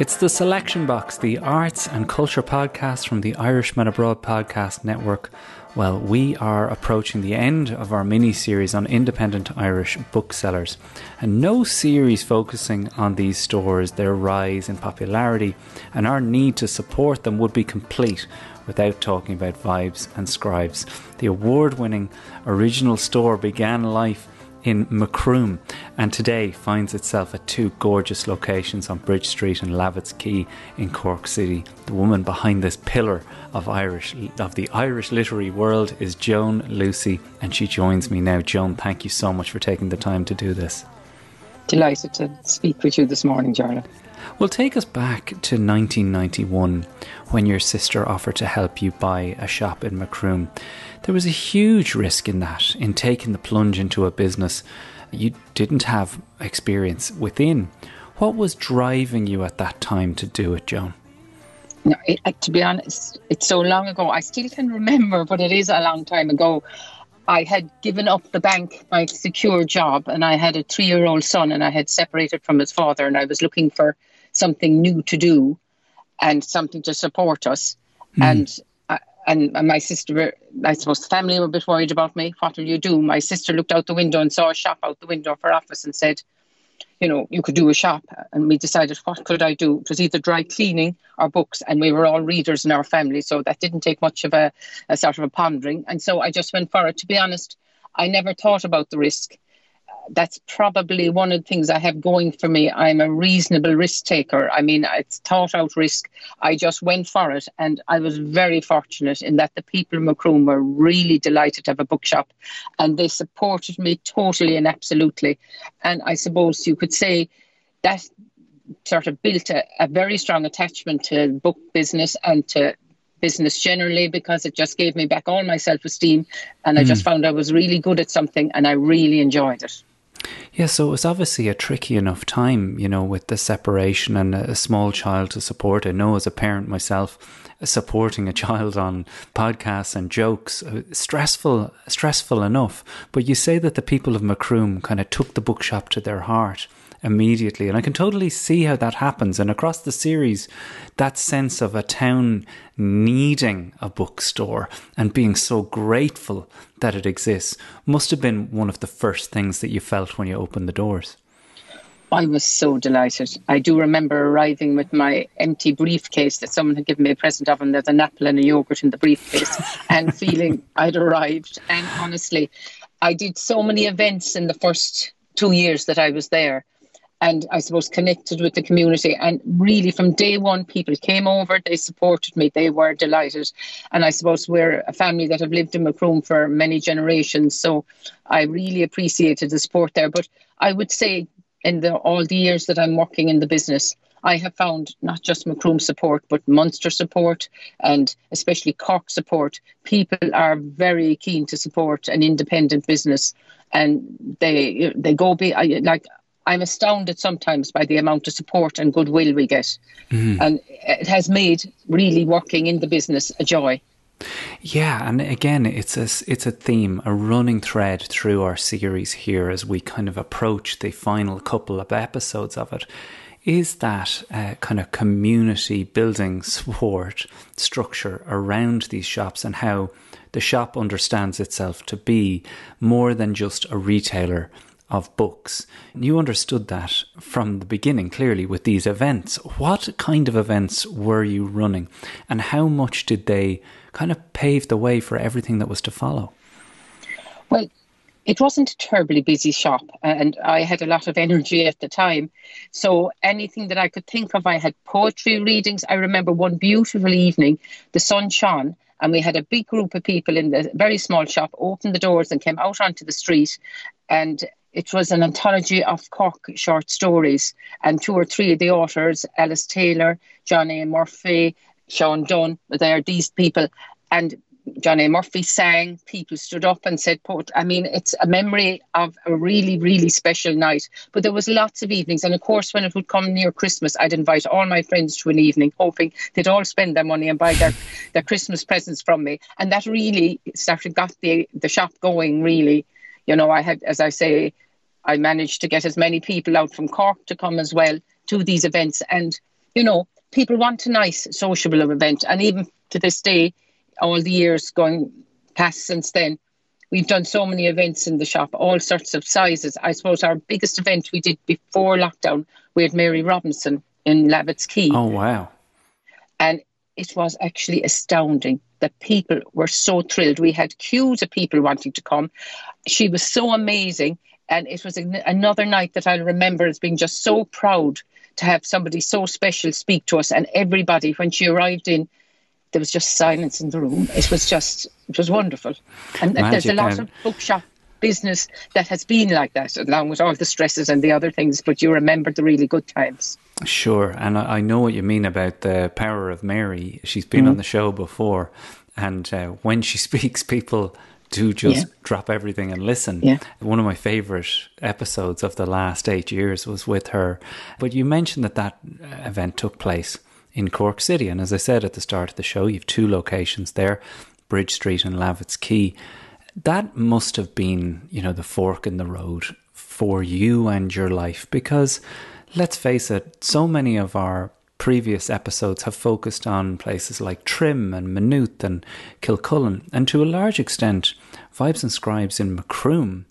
It's the Selection Box, the arts and culture podcast from the Irishman Abroad Podcast Network. Well, we are approaching the end of our mini series on independent Irish booksellers, and no series focusing on these stores, their rise in popularity, and our need to support them would be complete without talking about Vibes and Scribes. The award winning original store began life in Macroom and today finds itself at two gorgeous locations on Bridge Street and Lavitt's Quay in Cork City. The woman behind this pillar of Irish of the Irish literary world is Joan Lucey and she joins me now. Joan, thank you so much for taking the time to do this. Delighted to speak with you this morning, Jarlath. Well, take us back to 1991 when your sister offered to help you buy a shop in Macroom. There was a huge risk in that, in taking the plunge into a business you didn't have experience within. What was driving you at that time to do it, Joan? No, it, to be honest, it's so long ago. I still can remember, but it is a long time ago. I had given up the bank, my secure job, and I had a three year old son, and I had separated from his father, and I was looking for something new to do and something to support us. Mm. And and, my sister, I suppose the family were a bit worried about me. What will you do? My sister looked out the window and saw a shop out the window of her office and said, you know, you could do a shop. And we decided, what could I do? It was either dry cleaning or books. And we were all readers in our family. So that didn't take much of a, a sort of a pondering. And so I just went for it. To be honest, I never thought about the risk that's probably one of the things I have going for me. I'm a reasonable risk taker. I mean, it's thought out risk. I just went for it, and I was very fortunate in that the people in Macroom were really delighted to have a bookshop, and they supported me totally and absolutely. And I suppose you could say that sort of built a, a very strong attachment to book business and to business generally because it just gave me back all my self esteem and I mm. just found I was really good at something and I really enjoyed it. Yeah, so it was obviously a tricky enough time, you know, with the separation and a small child to support. I know as a parent myself, supporting a child on podcasts and jokes, uh, stressful, stressful enough. But you say that the people of Macroom kind of took the bookshop to their heart immediately. And I can totally see how that happens. And across the series, that sense of a town needing a bookstore and being so grateful that it exists must have been one of the first things that you felt when you opened the doors. I was so delighted. I do remember arriving with my empty briefcase that someone had given me a present of, and there's an apple and a yogurt in the briefcase, and feeling I'd arrived. And honestly, I did so many events in the first two years that I was there and I suppose connected with the community. And really, from day one, people came over, they supported me, they were delighted. And I suppose we're a family that have lived in Macroom for many generations, so I really appreciated the support there. But I would say, in the, all the years that I'm working in the business, I have found not just Macroom support, but Munster support and especially Cork support. People are very keen to support an independent business, and they they go be like I'm astounded sometimes by the amount of support and goodwill we get. Mm. And it has made really working in the business a joy. Yeah, and again, it's a it's a theme, a running thread through our series here as we kind of approach the final couple of episodes of it. Is that uh, kind of community building support structure around these shops and how the shop understands itself to be more than just a retailer of books. You understood that from the beginning clearly with these events. What kind of events were you running and how much did they kind of pave the way for everything that was to follow? Well, it wasn't a terribly busy shop uh, and I had a lot of energy at the time. So anything that I could think of, I had poetry readings. I remember one beautiful evening, the sun shone and we had a big group of people in the very small shop opened the doors and came out onto the street and it was an anthology of Cork short stories, and two or three of the authors, Alice Taylor, John A. Murphy, Sean Dunne, they are these people. And John A. Murphy sang, people stood up and said, "Port." I mean, it's a memory of a really, really special night. But there was lots of evenings. And of course, when it would come near Christmas, I'd invite all my friends to an evening, hoping they'd all spend their money and buy their, their Christmas presents from me. And that really started, got the, the shop going, really. You know, I had, as I say, I managed to get as many people out from Cork to come as well. to these events. And, you know, people want a nice sociable event. And even to this day, all the years going past since then, we've done so many events in the shop, all sorts of sizes. I suppose our biggest event we did before lockdown, we had Mary Robinson in Lavitt's Quay. Oh, wow. And it was actually astounding. The people were so thrilled. We had queues of people wanting to come. She was so amazing. And it was another night that I'll remember as being just so proud to have somebody so special speak to us. And everybody, when she arrived in, there was just silence in the room. It was just, it was wonderful. And Magic there's a lot um, of bookshop business that has been like that, along with all the stresses and the other things, but you remember the really good times. Sure. And I know what you mean about the power of Mary. She's been mm. on the show before. And uh, when she speaks, people do just yeah. drop everything and listen. Yeah. One of my favorite episodes of the last eight years was with her. But you mentioned that that event took place in Cork City. And as I said at the start of the show, you have two locations there Bridge Street and Lavitt's Quay. That must have been, you know, the fork in the road for you and your life because let's face it, so many of our previous episodes have focused on places like Trim and Maynooth and Kilcullen, and to a large extent, Vibes and Scribes in Macroom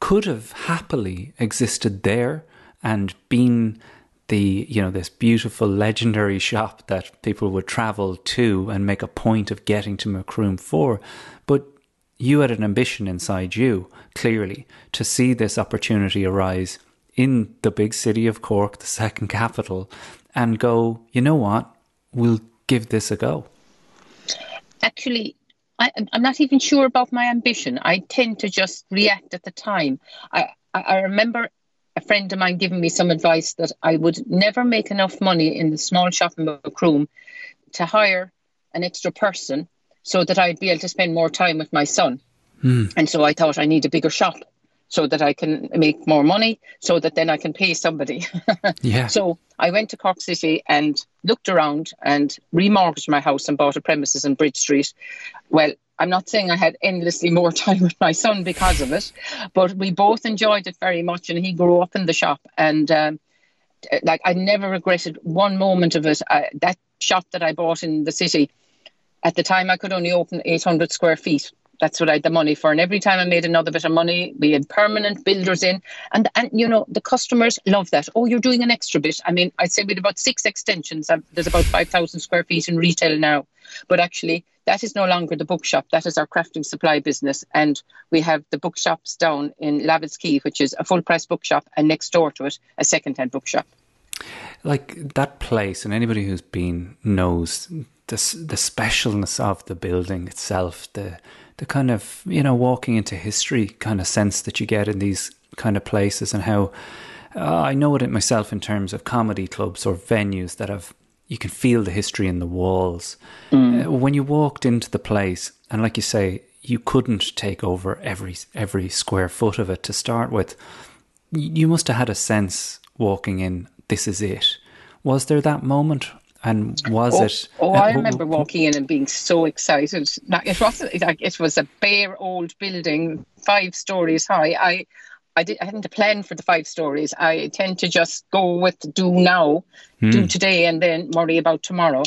could have happily existed there and been the you know this beautiful legendary shop that people would travel to and make a point of getting to Macroom for. But you had an ambition inside you clearly to see this opportunity arise in the big city of Cork the second capital and go you know what we'll give this a go actually I, am not even sure about my ambition. I tend to just react at the time. I, I remember a friend of mine giving me some advice that I would never make enough money in the small shop in Macroom to hire an extra person so that I'd be able to spend more time with my son. Mm. And so I thought I need a bigger shop so that I can make more money, so that then I can pay somebody. yeah. So I went to Cork City and looked around and remortgaged my house and bought a premises in Bridge Street. Well, I'm not saying I had endlessly more time with my son because of it, but we both enjoyed it very much, and he grew up in the shop, and um, like I never regretted one moment of it. I, that shop that I bought in the city, at the time I could only open 800 square feet, that's what I had the money for. And every time I made another bit of money, we had permanent builders in. And, and you know, the customers love that. Oh, you're doing an extra bit. I mean, I'd say we had about six extensions. There's about 5,000 square feet in retail now. But actually, that is no longer the bookshop. That is our crafting supply business. And we have the bookshops down in Lavitt's Quay, which is a full price bookshop, and next door to it, a second hand bookshop. Like that place, and anybody who's been knows the, the specialness of the building itself, the the kind of you know walking into history kind of sense that you get in these kind of places and how uh, I know it myself in terms of comedy clubs or venues that have you can feel the history in the walls mm. uh, when you walked into the place and like you say you couldn't take over every every square foot of it to start with you must have had a sense walking in this is it was there that moment and was oh, it? Oh, uh, I remember walking in and being so excited. Now, it wasn't like it was a bare old building, five stories high. I, I, did, I hadn't plan for the five stories. I tend to just go with do now, do today, and then worry about tomorrow.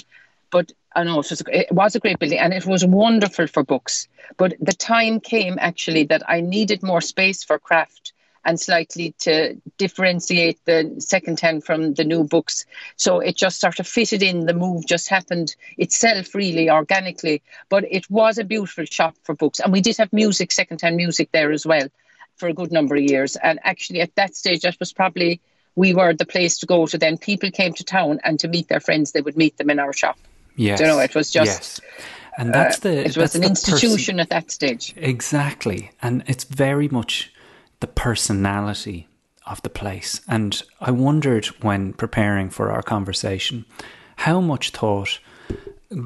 But I know it was, it was a great building and it was wonderful for books. But the time came actually that I needed more space for craft and slightly to differentiate the second hand from the new books. So it just sort of fitted in. The move just happened itself, really organically. But it was a beautiful shop for books, and we did have music, second hand music there as well, for a good number of years. And actually, at that stage, that was probably we were the place to go to. Then people came to town, and to meet their friends, they would meet them in our shop. Yes, you know, it was just. Yes. And that's uh, the. Uh, it was an institution person. at that stage. Exactly, and it's very much the personality of the place. And I wondered when preparing for our conversation how much thought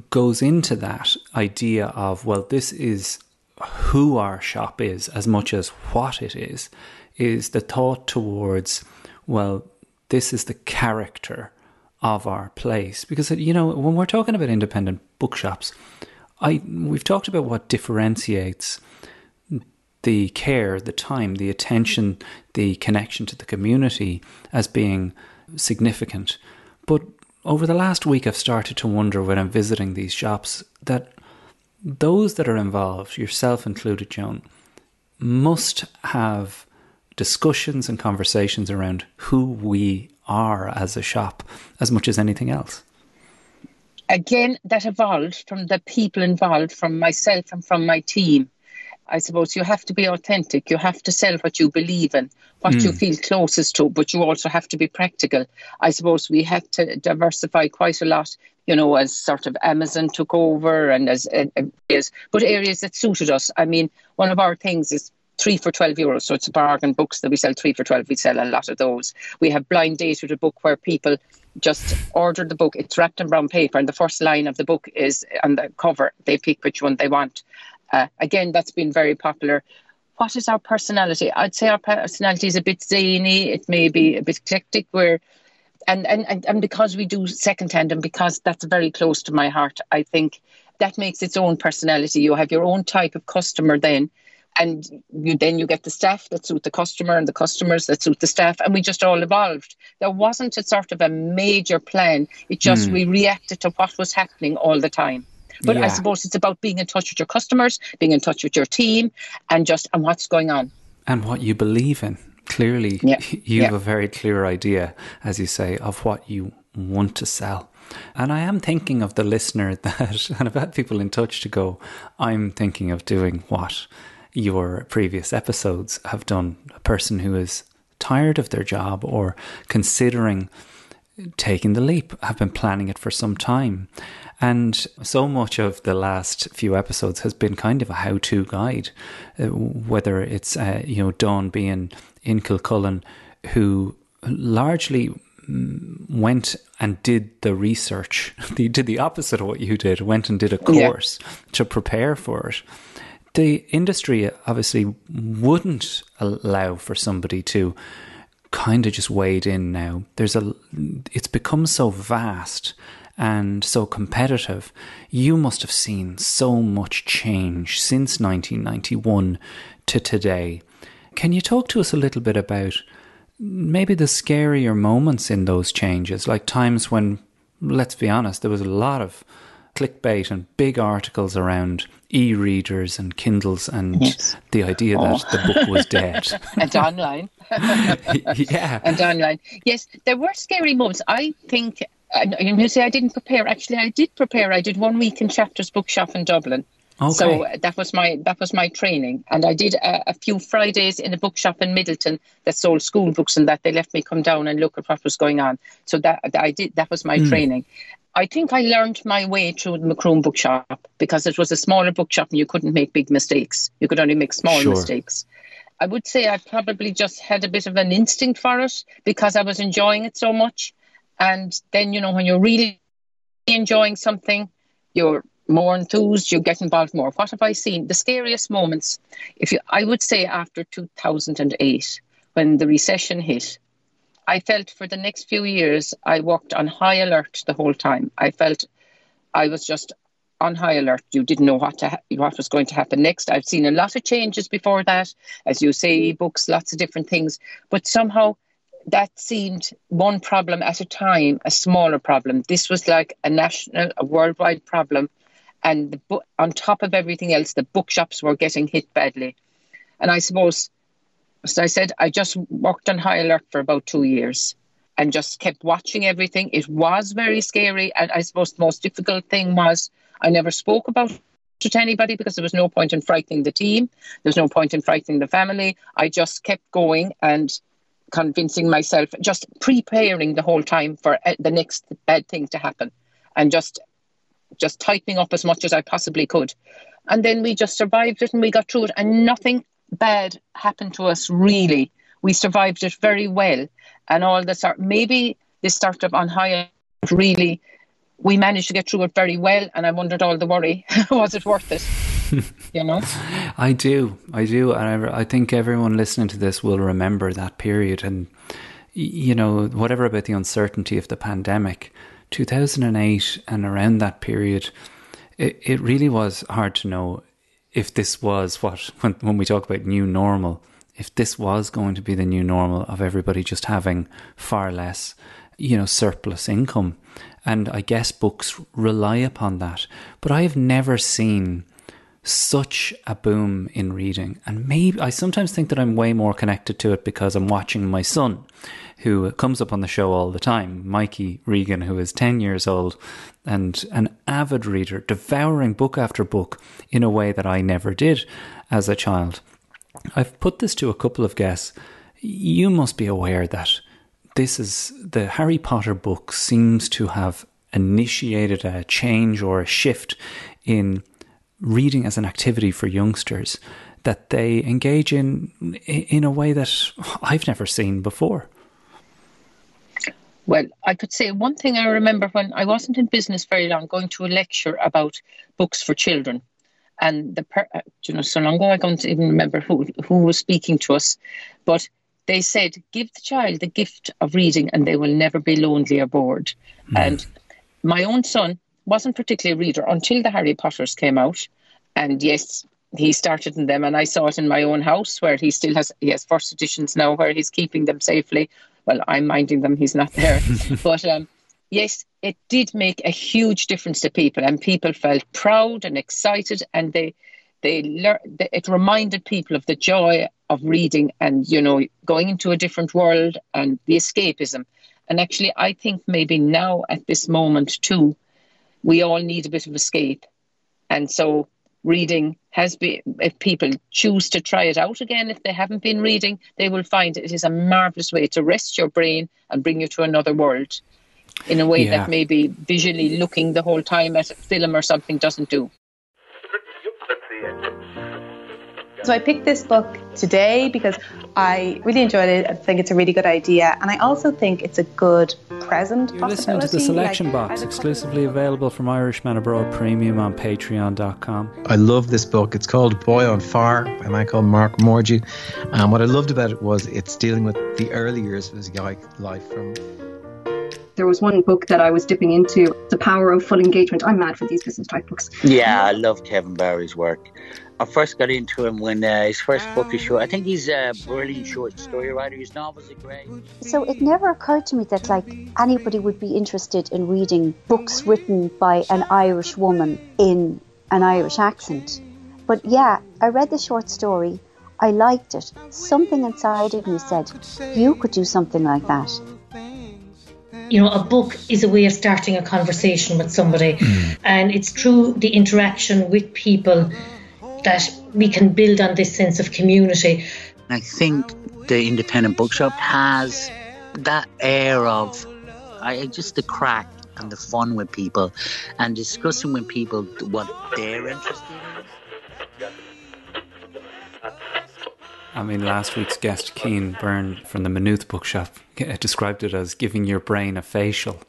goes into that idea of, well, this is who our shop is as much as what it is, is the thought towards, well, this is the character of our place. Because, you know, when we're talking about independent bookshops, I we've talked about what differentiates the care, the time, the attention, the connection to the community as being significant. But over the last week, I've started to wonder when I'm visiting these shops that those that are involved, yourself included, Joan, must have discussions and conversations around who we are as a shop as much as anything else. Again, that evolved from the people involved, from myself and from my team. I suppose you have to be authentic. You have to sell what you believe in, what mm. you hmm. feel closest to, but you also have to be practical. I suppose we had to diversify quite a lot, you know, as sort of Amazon took over and as uh, areas, but areas that suited us. I mean, one of our things is three for 12 euros. So it's a bargain books that we sell three for 12. We sell a lot of those. We have blind date with a book where people just order the book. It's wrapped in brown paper, and the first line of the book is on the cover. They pick which one they want. Uh, again, that's been very popular. What is our personality? I'd say our personality is a bit zany. It may be a bit eclectic. Where, and and and because we do secondhand, and because that's very close to my heart, I think that makes its own personality. You have your own type of customer then and you then you get the staff that suit the customer and the customers that suit the staff and we just all evolved there wasn't a sort of a major plan it just mm. we reacted to what was happening all the time but yeah. i suppose it's about being in touch with your customers being in touch with your team and just and what's going on and what you believe in clearly yeah. you yeah. have a very clear idea as you say of what you want to sell and I am thinking of the listener that, and I've had people in touch to go, I'm thinking of doing what your previous episodes have done. A person who is tired of their job or considering taking the leap, have been planning it for some time. And so much of the last few episodes has been kind of a how to guide, uh, whether it's, uh, you know, Dawn being in Kilcullen, who largely mm, went and did the research. They did the opposite of what you did, went and did a course yeah. to prepare for it the industry obviously wouldn't allow for somebody to kind of just wade in now. There's a, it's become so vast and so competitive. You must have seen so much change since 1991 to today. Can you talk to us a little bit about maybe the scarier moments in those changes, like times when, let's be honest, there was a lot of clickbait and big articles around e-readers and Kindles and yes. the idea oh. that the book was oh. dead and online. yeah, and online. Yes, there were scary moments. I think. You say I didn't prepare. Actually, I did prepare. I did one week in Chapters Bookshop in Dublin. Okay. So that was my that was my training, and I did a, a, few Fridays in a bookshop in Midleton that sold school books, and that they let me come down and look at what was going on. So that, that I did that was my mm. training, I think I learned my way through the Macroom bookshop because it was a smaller bookshop and you couldn't make big mistakes. You could only make small sure. mistakes. I would say I probably just had a bit of an instinct for it because I was enjoying it so much. And then, you know, when you're really enjoying something, you're more enthused, you get involved more. What have I seen? The scariest moments, if you, I would say after 2008, when the recession hit, I felt for the next few years, I walked on high alert the whole time. I felt I was just on high alert. You didn't know what to ha- what was going to happen next. I've seen a lot of changes before that, as you say, books, lots of different things. But somehow that seemed one problem at a time, a smaller problem. This was like a national, a worldwide problem. And bo- on top of everything else, the bookshops were getting hit badly. And I suppose as I said, I just worked on high alert for about two years and just kept watching everything. It was very scary. And I suppose the most difficult thing was I never spoke about it to anybody because there was no point in frightening the team. There's no point in frightening the family. I just kept going and convincing myself, just preparing the whole time for uh, the next bad thing to happen and just just tightening up as much as I possibly could. And then we just survived it and we got through it and nothing bad happened to us really. We survived it very well. And all the maybe this started on high really we managed to get through it very well and I wondered all the worry. was it worth it? You know? I do. I do. And I, I think everyone listening to this will remember that period and you know, whatever about the uncertainty of the pandemic, 2008 and around that period, it, it really was hard to know if this was what when when we talk about new normal, if this was going to be the new normal of everybody just having far less you know, surplus income. And I guess books rely upon that. But I have never seen such a boom in reading. And maybe I sometimes think that I'm way more connected to it because I'm watching my son, who comes up on the show all the time, Mikey Regan, who is 10 years old and an avid reader, devouring book after book in a way that I never did as a child. I've put this to a couple of guests. You must be aware that this is the Harry Potter book seems to have initiated a change or a shift in reading as an activity for youngsters that they engage in in a way that I've never seen before. Well, I could say one thing I remember when I wasn't in business very long, going to a lecture about books for children. And the per, uh, you know, so long ago I don't even remember who who was speaking to us, but they said, give the child the gift of reading and they will never be lonely or bored. Mm. And my own son wasn't particularly a reader until the Harry Potters came out. And yes, he started in them and I saw it in my own house where he still has he has first editions now where he's keeping them safely. Well, I'm minding them, he's not there. but um, yes, it did make a huge difference to people and people felt proud and excited and they they learned it reminded people of the joy of reading and you know going into a different world and the escapism and actually i think maybe now at this moment too we all need a bit of escape. And so reading has been if people choose to try it out again if they haven't been reading they will find it is a marvelous way to rest your brain and bring you to another world in a way yeah. that maybe visually looking the whole time at a film or something doesn't do So I picked this book today because I really enjoyed it. I think it's a really good idea, and I also think it's a good present. You're listening to the Selection like, Box, exclusively available from Irishman Abroad Premium on Patreon.com. I love this book. It's called Boy on Fire by Michael Mark Mordue, and what I loved about it was it's dealing with the early years of his life from there was one book that I was dipping into, The Power of Full Engagement. I'm mad for these business type books. Yeah, I love Kevin Barry's work. I first got into him when uh, his first book is short. I think he's a brilliant short story writer. His novels are great. So it never occurred to me that like anybody would be interested in reading books written by an Irish woman in an Irish accent. But yeah, I read the short story. I liked it. Something inside of me said, you could do something like that. You know, a book is a way of starting a conversation with somebody, mm. and it's through the interaction with people that we can build on this sense of community. I think the independent bookshop has that air of I, just the crack and the fun with people and discussing with people what they're interested in. I mean, last week's guest, Keen Byrne from the Maynooth Bookshop, described it as giving your brain a facial,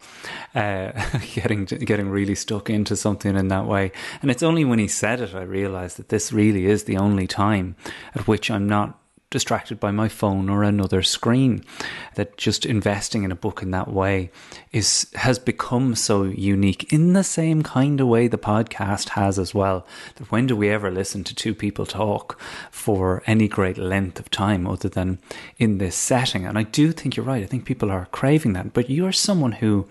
uh, getting getting really stuck into something in that way. And it's only when he said it I realised that this really is the only time at which I'm not distracted by my phone or another screen. That just investing in a book in that way is has become so unique in the same kind of way the podcast has as well. That when do we ever listen to two people talk for any great length of time other than in this setting? And I do think you're right. I think people are craving that. But you're someone who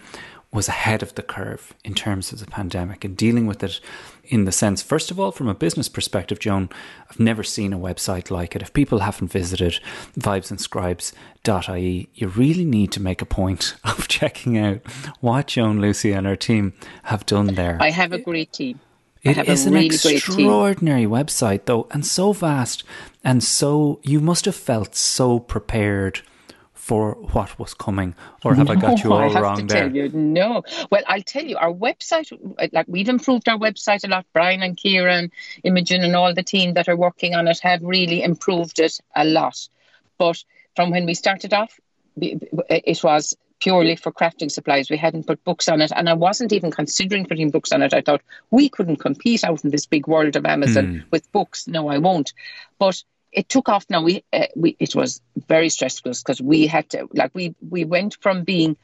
was ahead of the curve in terms of the pandemic and dealing with it in the sense, first of all, from a business perspective, Joan, I've never seen a website like it. If people haven't visited vibesandscribes.ie, you really need to make a point of checking out what Joan, Lucey, and her team have done there. I have a great team. It is an really extraordinary website, though, and so vast, and so you must have felt so prepared for what was coming, or have no, I got you all I have wrong to there? Tell you, no. Well, I'll tell you, our website, like we've improved our website a lot. Brian and Kieran, Imogen, and all the team that are working on it have really improved it a lot. But from when we started off, it was purely for crafting supplies. We hadn't put books on it, and I wasn't even considering putting books on it. I thought we couldn't compete out in this big world of Amazon mm. with books. No, I won't. But it took off now. We, uh, we it was very stressful because we had to like we we went from being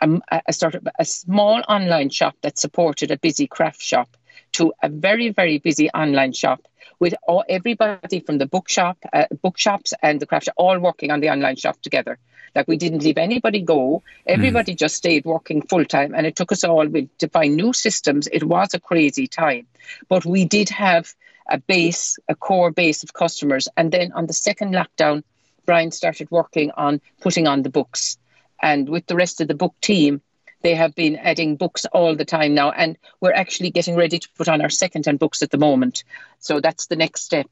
a, a sort of a small online shop that supported a busy craft shop to a very very busy online shop with all, everybody from the bookshop, uh, bookshops, and the craft shop all working on the online shop together. Like we didn't leave anybody go. Everybody mm. just stayed working full time, and it took us all to find new systems. It was a crazy time, but we did have a base, a core base of customers. And then on the second lockdown, Brian started working on putting on the books, and with the rest of the book team, they have been adding books all the time now, and we're actually getting ready to put on our second-hand books at the moment. So that's the next step.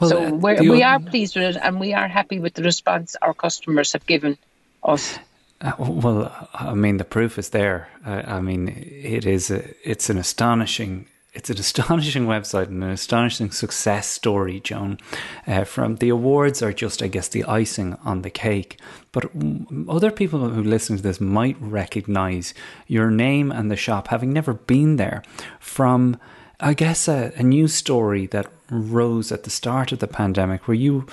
Well, so uh, we are pleased with it, and we are happy with the response our customers have given us. Uh, well, I mean, the proof is there. Uh, I mean, it is. A, it's an astonishing it's an astonishing website and an astonishing success story, Joan. Uh, from the awards are just, I guess, the icing on the cake. But other people who listen to this might recognize your name and the shop, having never been there, from, I guess, a, a news story that rose at the start of the pandemic, where you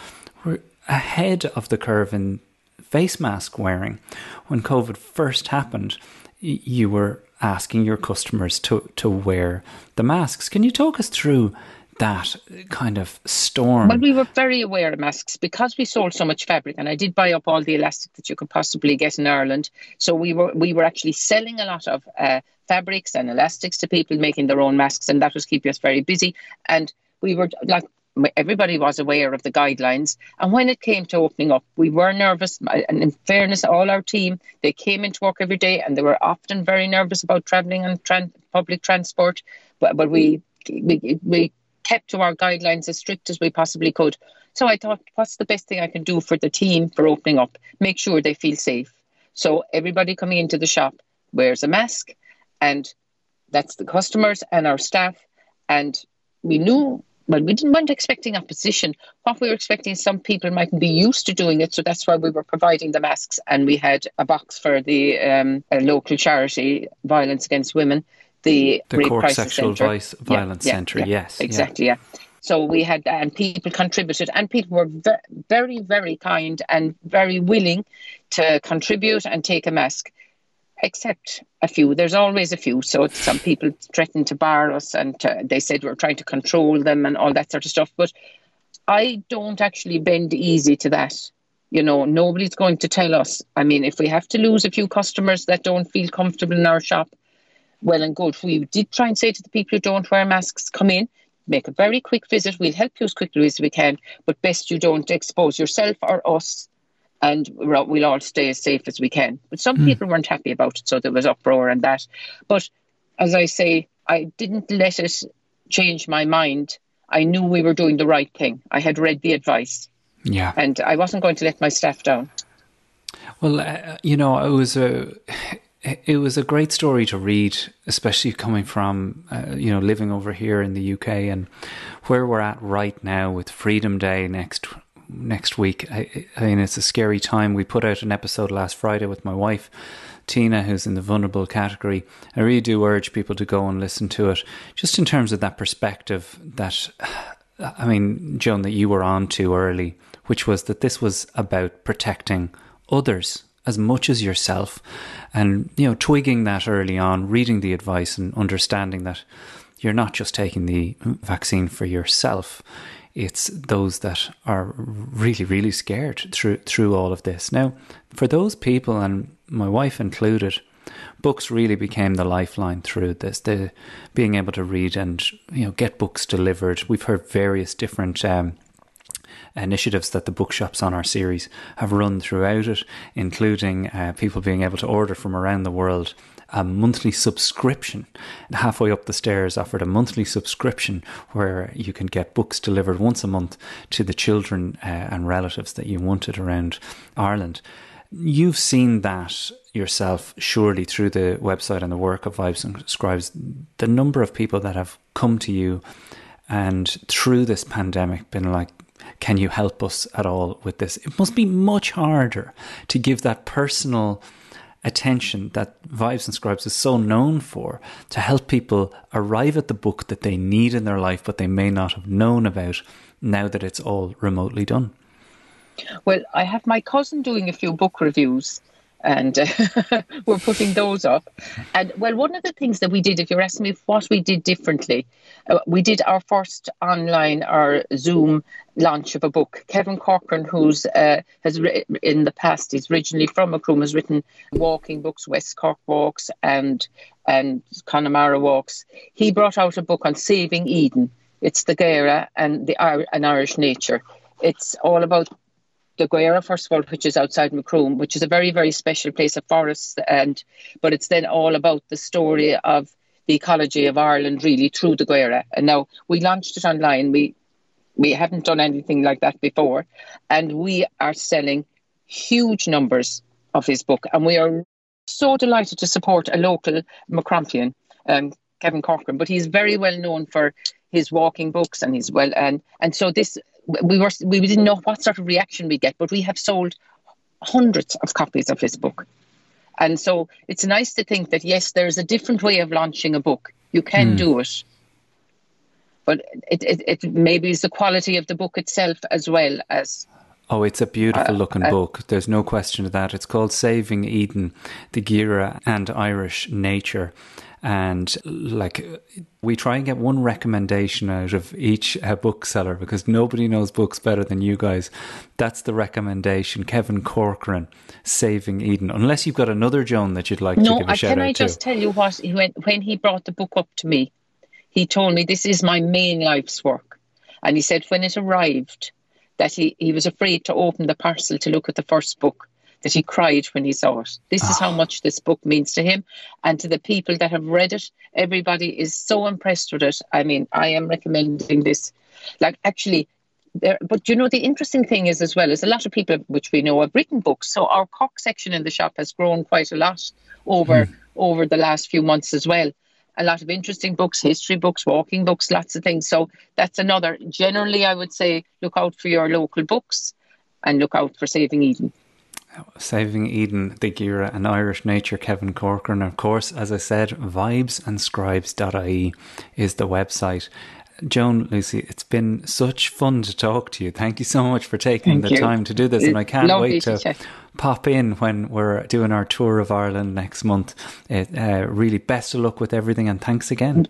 were ahead of the curve in face mask wearing when COVID first happened. You were asking your customers to, to wear the masks. Can you talk us through that kind of storm? Well, we were very aware of masks because we sold so much fabric, and I did buy up all the elastic that you could possibly get in Ireland. So we were we were actually selling a lot of uh, fabrics and elastics to people making their own masks, and that was keeping us very busy. And we were like everybody was aware of the guidelines. And when it came to opening up, we were nervous. And in fairness, all our team, they came into work every day and they were often very nervous about traveling on tran- public transport. But, but we, we, we kept to our guidelines as strict as we possibly could. So I thought, what's the best thing I can do for the team for opening up? Make sure they feel safe. So everybody coming into the shop wears a mask, and that's the customers and our staff. And we knew well, we didn't weren't expecting opposition. What we were expecting, some people mightn't be used to doing it, so that's why we were providing the masks, and we had a box for the um, local charity, Violence Against Women, the, the Cork Sexual Vice, Violence yeah, Centre. Yeah, yes, exactly. Yeah. So we had, and people contributed, and people were very, very kind and very willing to contribute and take a mask except a few. There's always a few. So some people threatened to bar us and to, they said we're trying to control them and all that sort of stuff. But I don't actually bend easy to that. You know, nobody's going to tell us. I mean, if we have to lose a few customers that don't feel comfortable in our shop, well and good. We did try and say to the people who don't wear masks, come in, make a very quick visit. We'll help you as quickly as we can, but best you don't expose yourself or us and we'll all stay as safe as we can. But some mm. people weren't happy about it, so there was uproar and that. But as I say, I didn't let it change my mind. I knew we were doing the right thing. I had read the advice. Yeah. And I wasn't going to let my staff down. Well, uh, you know, it was a it was a great story to read, especially coming from uh, you know living over here in the UK and where we're at right now with Freedom Day next next week. I, I mean, it's a scary time. We put out an episode last Friday with my wife. Tina, who's in the vulnerable category, I really do urge people to go and listen to it, just in terms of that perspective that, I mean, Joan, that you were on to early, which was that this was about protecting others as much as yourself, and you know, twigging that early on, reading the advice, and understanding that you're not just taking the vaccine for yourself it's those that are really, really scared through through all of this. Now, for those people, and my wife included, books really became the lifeline through this. The being able to read and you know get books delivered. We've heard various different. Um, initiatives that the bookshops on our series have run throughout it, including uh, people being able to order from around the world a monthly subscription. And halfway up the stairs, offered a monthly subscription where you can get books delivered once a month to the children uh, and relatives that you wanted around Ireland. You've seen that yourself, surely, through the website and the work of Vibes and Scribes, the number of people that have come to you and through this pandemic been like, can you help us at all with this? It must be much harder to give that personal attention that Vibes and Scribes is so known for to help people arrive at the book that they need in their life but they may not have known about now that it's all remotely done? Well, I have my cousin doing a few book reviews and uh, we're putting those up. And well, one of the things that we did, if you're asking me what we did differently, uh, we did our first online or Zoom launch of a book. Kevin Corcoran, who's uh, has written in the past, he's originally from Macroom, has written walking books, West Cork Walks and and Connemara Walks. He brought out a book on saving Eden. It's the Gearagh and the Irish nature. It's all about the Gearagh, first of all, which is outside Macroom, which is a very, very special place of forests, and but it's then all about the story of the ecology of Ireland, really, through the Gearagh. And now we launched it online. We we haven't done anything like that before, and we are selling huge numbers of his book, and we are so delighted to support a local Macrompian, um, Kevin Corcoran, but he's very well known for his walking books and his well and and so this we were we didn't know what sort of reaction we'd get, but we have sold hundreds of copies of his book. And so it's nice to think that yes, there's a different way of launching a book. You can mm. do it. But it, it, it maybe is the quality of the book itself as well as Oh, it's a beautiful uh, looking uh, book. There's no question of that. It's called Saving Eden, the Gearagh and Irish Nature and like we try and get one recommendation out of each uh, bookseller because nobody knows books better than you guys. That's the recommendation. Kevin Corcoran, Saving Eden. Unless you've got another Joan that you'd like no, to give a shout out to. can I just tell you what? When, when he brought the book up to me, he told me this is my main life's work. And he said when it arrived, that he, he was afraid to open the parcel to look at the first book that he cried when he saw it. This is how ah. much this book means to him and to the people that have read it. Everybody is so impressed with it. I mean, I am recommending this. Like, actually, there, but you know, the interesting thing is as well is a lot of people, which we know, have written books. So our Cork section in the shop has grown quite a lot over mm. over the last few months as well. A lot of interesting books, history books, walking books, lots of things. So that's another. Generally, I would say look out for your local books and look out for Saving Eden. Saving Eden, the Gearagh, and Irish Nature, Kevin Corcoran. Of course, as I said, vibesandscribes.ie is the website. Joan, Lucey, it's been such fun to talk to you. Thank you so much for taking Thank the you. time to do this. and I can't wait to, to pop in when we're doing our tour of Ireland next month. It, uh, really, best of luck with everything and thanks again.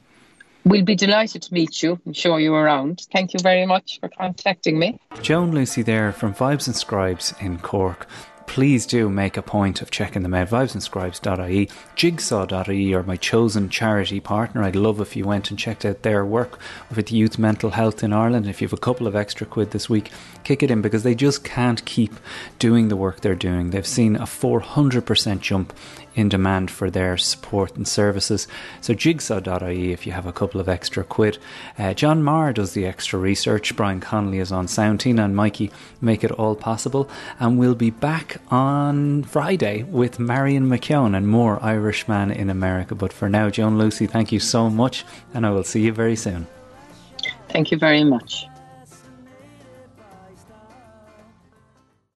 We'll be delighted to meet you and show you around. Thank you very much for contacting me. Joan Lucey there from Vibes and Scribes in Cork please do make a point of checking them out. Vibesandscribes.ie, jigsaw.ie are my chosen charity partner. I'd love if you went and checked out their work with youth mental health in Ireland. If you have a couple of extra quid this week, kick it in because they just can't keep doing the work they're doing. They've seen a 400% jump in demand for their support and services. So jigsaw.ie if you have a couple of extra quid. Uh, John Meagher does the extra research. Brian Connolly is on sound. Tina and Mikey make it all possible. And we'll be back on Friday with Marion McKeone and more Irishman in America. But for now, Joan Lucey, thank you so much, and I will see you very soon. Thank you very much.